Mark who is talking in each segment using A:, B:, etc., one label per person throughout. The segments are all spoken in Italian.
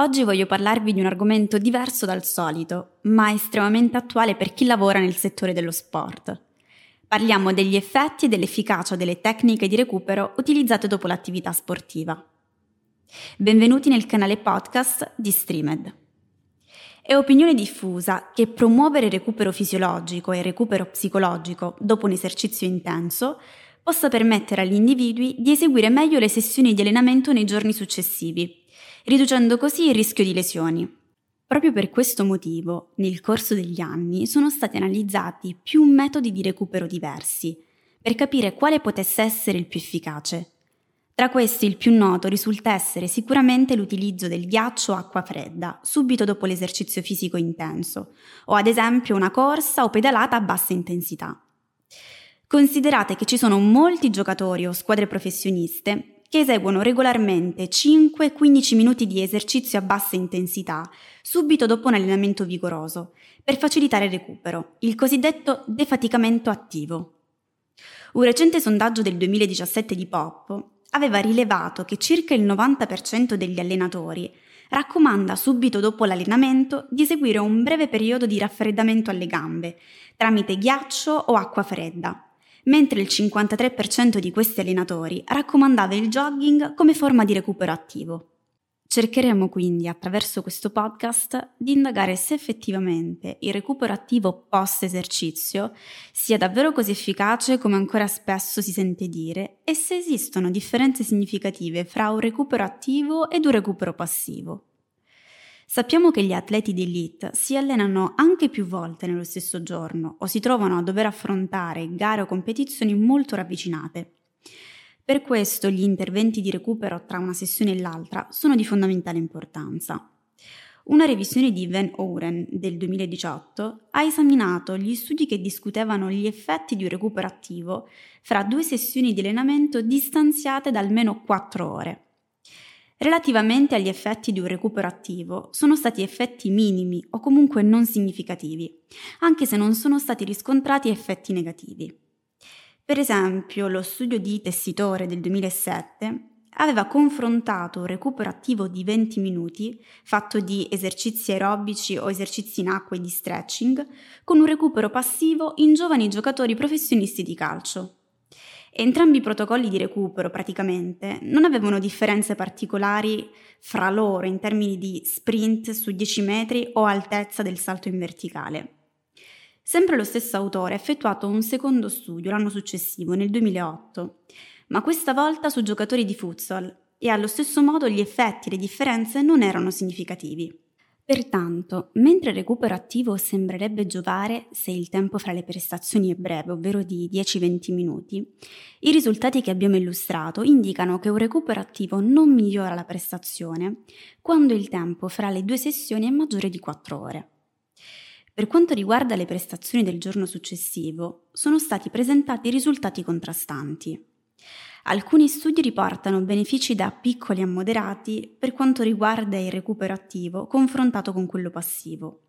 A: Oggi voglio parlarvi di un argomento diverso dal solito, ma estremamente attuale per chi lavora nel settore dello sport. Parliamo degli effetti e dell'efficacia delle tecniche di recupero utilizzate dopo l'attività sportiva. Benvenuti nel canale podcast di Streamed. È opinione diffusa che promuovere il recupero fisiologico e il recupero psicologico dopo un esercizio intenso possa permettere agli individui di eseguire meglio le sessioni di allenamento nei giorni successivi, riducendo così il rischio di lesioni. Proprio per questo motivo, nel corso degli anni sono stati analizzati più metodi di recupero diversi, per capire quale potesse essere il più efficace. Tra questi il più noto risulta essere sicuramente l'utilizzo del ghiaccio o acqua fredda subito dopo l'esercizio fisico intenso, o ad esempio una corsa o pedalata a bassa intensità. Considerate che ci sono molti giocatori o squadre professioniste che eseguono regolarmente 5-15 minuti di esercizio a bassa intensità subito dopo un allenamento vigoroso, per facilitare il recupero, il cosiddetto defaticamento attivo. Un recente sondaggio del 2017 di Pop aveva rilevato che circa il 90% degli allenatori raccomanda subito dopo l'allenamento di eseguire un breve periodo di raffreddamento alle gambe tramite ghiaccio o acqua fredda, mentre il 53% di questi allenatori raccomandava il jogging come forma di recupero attivo. Cercheremo quindi attraverso questo podcast di indagare se effettivamente il recupero attivo post esercizio sia davvero così efficace come ancora spesso si sente dire e se esistono differenze significative fra un recupero attivo ed un recupero passivo. Sappiamo che gli atleti di elite si allenano anche più volte nello stesso giorno o si trovano a dover affrontare gare o competizioni molto ravvicinate. Per questo gli interventi di recupero tra una sessione e l'altra sono di fondamentale importanza. Una revisione di Van Oren del 2018 ha esaminato gli studi che discutevano gli effetti di un recupero attivo fra due sessioni di allenamento distanziate da almeno 4 ore. Relativamente agli effetti di un recupero attivo, sono stati effetti minimi o comunque non significativi, anche se non sono stati riscontrati effetti negativi. Per esempio, lo studio di Tessitore del 2007 aveva confrontato un recupero attivo di 20 minuti, fatto di esercizi aerobici o esercizi in acqua e di stretching, con un recupero passivo in giovani giocatori professionisti di calcio. Entrambi i protocolli di recupero praticamente non avevano differenze particolari fra loro in termini di sprint su 10 metri o altezza del salto in verticale. Sempre lo stesso autore ha effettuato un secondo studio l'anno successivo, nel 2008, ma questa volta su giocatori di futsal e allo stesso modo gli effetti e le differenze non erano significativi. Pertanto, mentre il recupero attivo sembrerebbe giovare se il tempo fra le prestazioni è breve, ovvero di 10-20 minuti, i risultati che abbiamo illustrato indicano che un recupero attivo non migliora la prestazione quando il tempo fra le due sessioni è maggiore di 4 ore. Per quanto riguarda le prestazioni del giorno successivo, sono stati presentati risultati contrastanti. Alcuni studi riportano benefici da piccoli a moderati per quanto riguarda il recupero attivo confrontato con quello passivo,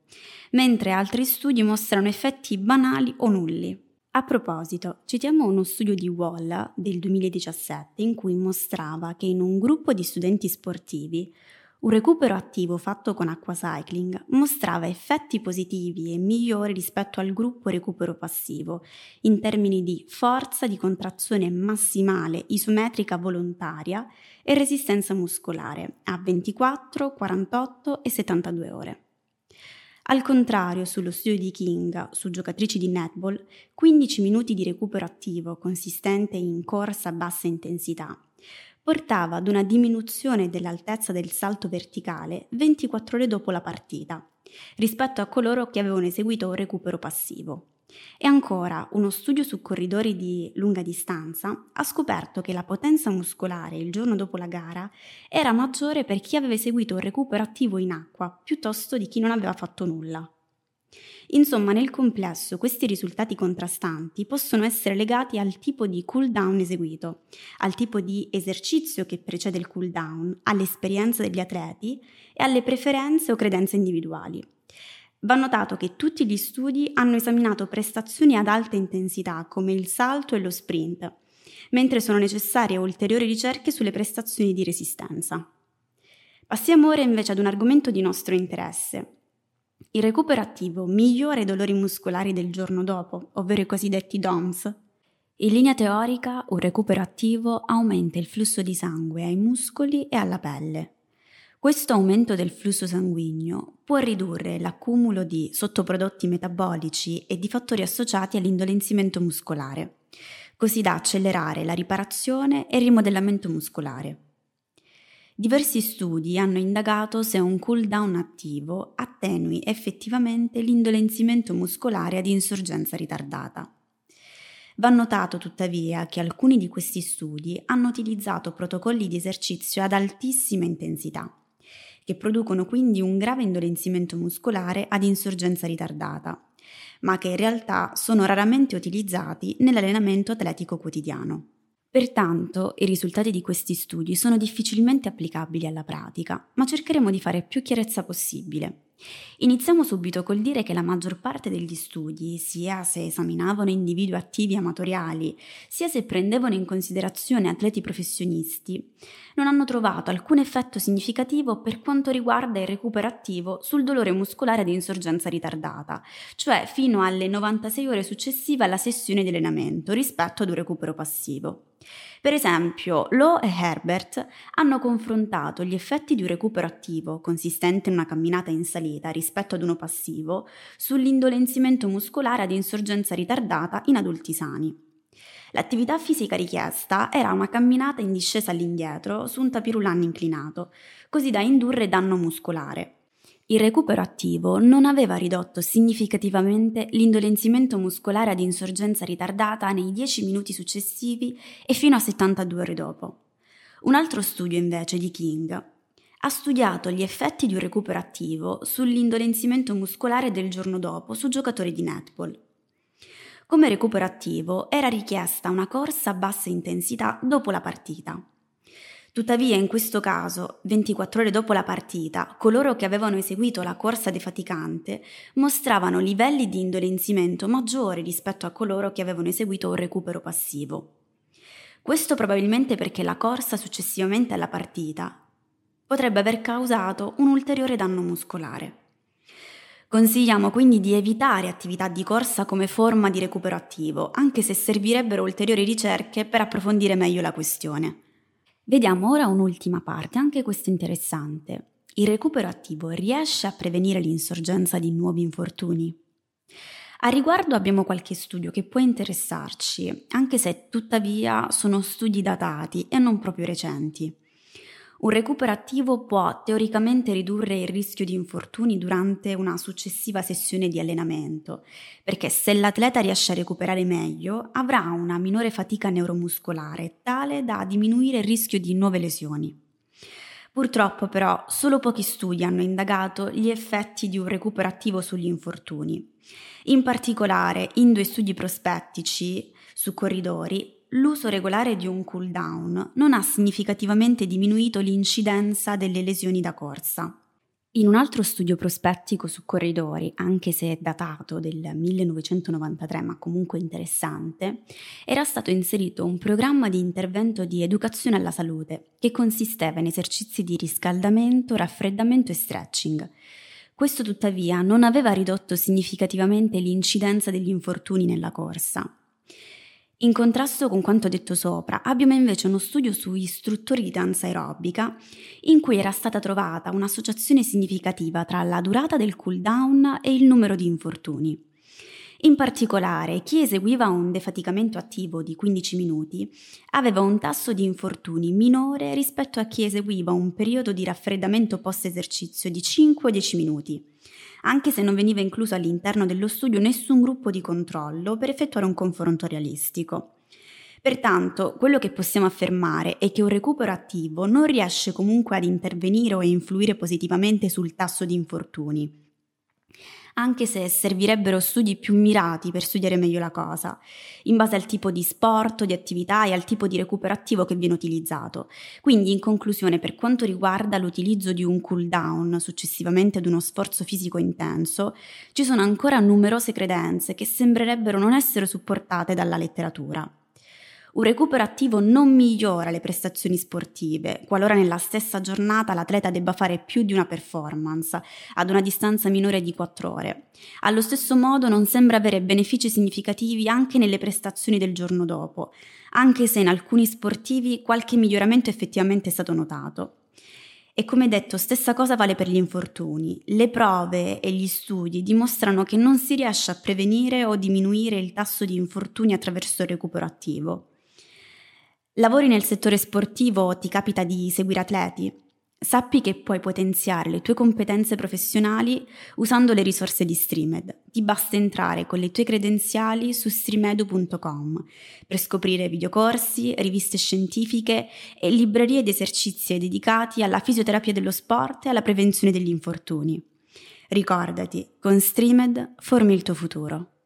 A: mentre altri studi mostrano effetti banali o nulli. A proposito, citiamo uno studio di Wall del 2017 in cui mostrava che in un gruppo di studenti sportivi un recupero attivo fatto con acquacycling mostrava effetti positivi e migliori rispetto al gruppo recupero passivo in termini di forza di contrazione massimale isometrica volontaria e resistenza muscolare a 24, 48 e 72 ore. Al contrario, sullo studio di King su giocatrici di netball, 15 minuti di recupero attivo consistente in corsa a bassa intensità portava ad una diminuzione dell'altezza del salto verticale 24 ore dopo la partita, rispetto a coloro che avevano eseguito un recupero passivo. E ancora, uno studio su corridori di lunga distanza ha scoperto che la potenza muscolare il giorno dopo la gara era maggiore per chi aveva eseguito un recupero attivo in acqua piuttosto di chi non aveva fatto nulla. Insomma, nel complesso questi risultati contrastanti possono essere legati al tipo di cool down eseguito, al tipo di esercizio che precede il cool down, all'esperienza degli atleti e alle preferenze o credenze individuali. Va notato che tutti gli studi hanno esaminato prestazioni ad alta intensità come il salto e lo sprint, mentre sono necessarie ulteriori ricerche sulle prestazioni di resistenza. Passiamo ora invece ad un argomento di nostro interesse. Il recupero attivo migliora i dolori muscolari del giorno dopo, ovvero i cosiddetti DOMS. In linea teorica, un recupero attivo aumenta il flusso di sangue ai muscoli e alla pelle. Questo aumento del flusso sanguigno può ridurre l'accumulo di sottoprodotti metabolici e di fattori associati all'indolenzimento muscolare, così da accelerare la riparazione e il rimodellamento muscolare. Diversi studi hanno indagato se un cool down attivo attenui effettivamente l'indolenzimento muscolare ad insorgenza ritardata. Va notato tuttavia che alcuni di questi studi hanno utilizzato protocolli di esercizio ad altissima intensità, che producono quindi un grave indolenzimento muscolare ad insorgenza ritardata, ma che in realtà sono raramente utilizzati nell'allenamento atletico quotidiano. Pertanto i risultati di questi studi sono difficilmente applicabili alla pratica, ma cercheremo di fare più chiarezza possibile. Iniziamo subito col dire che la maggior parte degli studi, sia se esaminavano individui attivi amatoriali, sia se prendevano in considerazione atleti professionisti, non hanno trovato alcun effetto significativo per quanto riguarda il recupero attivo sul dolore muscolare di insorgenza ritardata, cioè fino alle 96 ore successive alla sessione di allenamento rispetto ad un recupero passivo. Per esempio, Lowe e Herbert hanno confrontato gli effetti di un recupero attivo, consistente in una camminata in salita, rispetto ad uno passivo, sull'indolenzimento muscolare ad insorgenza ritardata in adulti sani. L'attività fisica richiesta era una camminata in discesa all'indietro su un tapirulano inclinato, così da indurre danno muscolare. Il recupero attivo non aveva ridotto significativamente l'indolenzimento muscolare ad insorgenza ritardata nei 10 minuti successivi e fino a 72 ore dopo. Un altro studio invece di King ha studiato gli effetti di un recupero attivo sull'indolenzimento muscolare del giorno dopo su giocatori di netball. Come recupero attivo era richiesta una corsa a bassa intensità dopo la partita. Tuttavia, in questo caso, 24 ore dopo la partita, coloro che avevano eseguito la corsa defaticante mostravano livelli di indolenzimento maggiori rispetto a coloro che avevano eseguito un recupero passivo. Questo probabilmente perché la corsa successivamente alla partita potrebbe aver causato un ulteriore danno muscolare. Consigliamo quindi di evitare attività di corsa come forma di recupero attivo, anche se servirebbero ulteriori ricerche per approfondire meglio la questione. Vediamo ora un'ultima parte, anche questa interessante. Il recupero attivo riesce a prevenire l'insorgenza di nuovi infortuni? A riguardo abbiamo qualche studio che può interessarci, anche se tuttavia sono studi datati e non proprio recenti. Un recupero attivo può teoricamente ridurre il rischio di infortuni durante una successiva sessione di allenamento, perché se l'atleta riesce a recuperare meglio avrà una minore fatica neuromuscolare tale da diminuire il rischio di nuove lesioni. Purtroppo però solo pochi studi hanno indagato gli effetti di un recupero attivo sugli infortuni. In particolare, in due studi prospettici su corridori, l'uso regolare di un cool down non ha significativamente diminuito l'incidenza delle lesioni da corsa. In un altro studio prospettico su corridori, anche se datato del 1993 ma comunque interessante, era stato inserito un programma di intervento di educazione alla salute che consisteva in esercizi di riscaldamento, raffreddamento e stretching. Questo tuttavia non aveva ridotto significativamente l'incidenza degli infortuni nella corsa. In contrasto con quanto detto sopra, abbiamo invece uno studio su istruttori di danza aerobica in cui era stata trovata un'associazione significativa tra la durata del cool down e il numero di infortuni. In particolare, chi eseguiva un defaticamento attivo di 15 minuti aveva un tasso di infortuni minore rispetto a chi eseguiva un periodo di raffreddamento post esercizio di 5-10 minuti anche se non veniva incluso all'interno dello studio nessun gruppo di controllo per effettuare un confronto realistico. Pertanto, quello che possiamo affermare è che un recupero attivo non riesce comunque ad intervenire o influire positivamente sul tasso di infortuni, anche se servirebbero studi più mirati per studiare meglio la cosa, in base al tipo di sport, di attività e al tipo di recupero attivo che viene utilizzato. Quindi, in conclusione, per quanto riguarda l'utilizzo di un cool down successivamente ad uno sforzo fisico intenso, ci sono ancora numerose credenze che sembrerebbero non essere supportate dalla letteratura. Un recupero attivo non migliora le prestazioni sportive, qualora nella stessa giornata l'atleta debba fare più di una performance ad una distanza minore di 4 ore. Allo stesso modo non sembra avere benefici significativi anche nelle prestazioni del giorno dopo, anche se in alcuni sportivi qualche miglioramento effettivamente è stato notato. E come detto, stessa cosa vale per gli infortuni. Le prove e gli studi dimostrano che non si riesce a prevenire o diminuire il tasso di infortuni attraverso il recupero attivo. Lavori nel settore sportivo o ti capita di seguire atleti? Sappi che puoi potenziare le tue competenze professionali usando le risorse di Streamed. Ti basta entrare con le tue credenziali su streamedu.com per scoprire videocorsi, riviste scientifiche e librerie di esercizi dedicati alla fisioterapia dello sport e alla prevenzione degli infortuni. Ricordati, con Streamed formi il tuo futuro.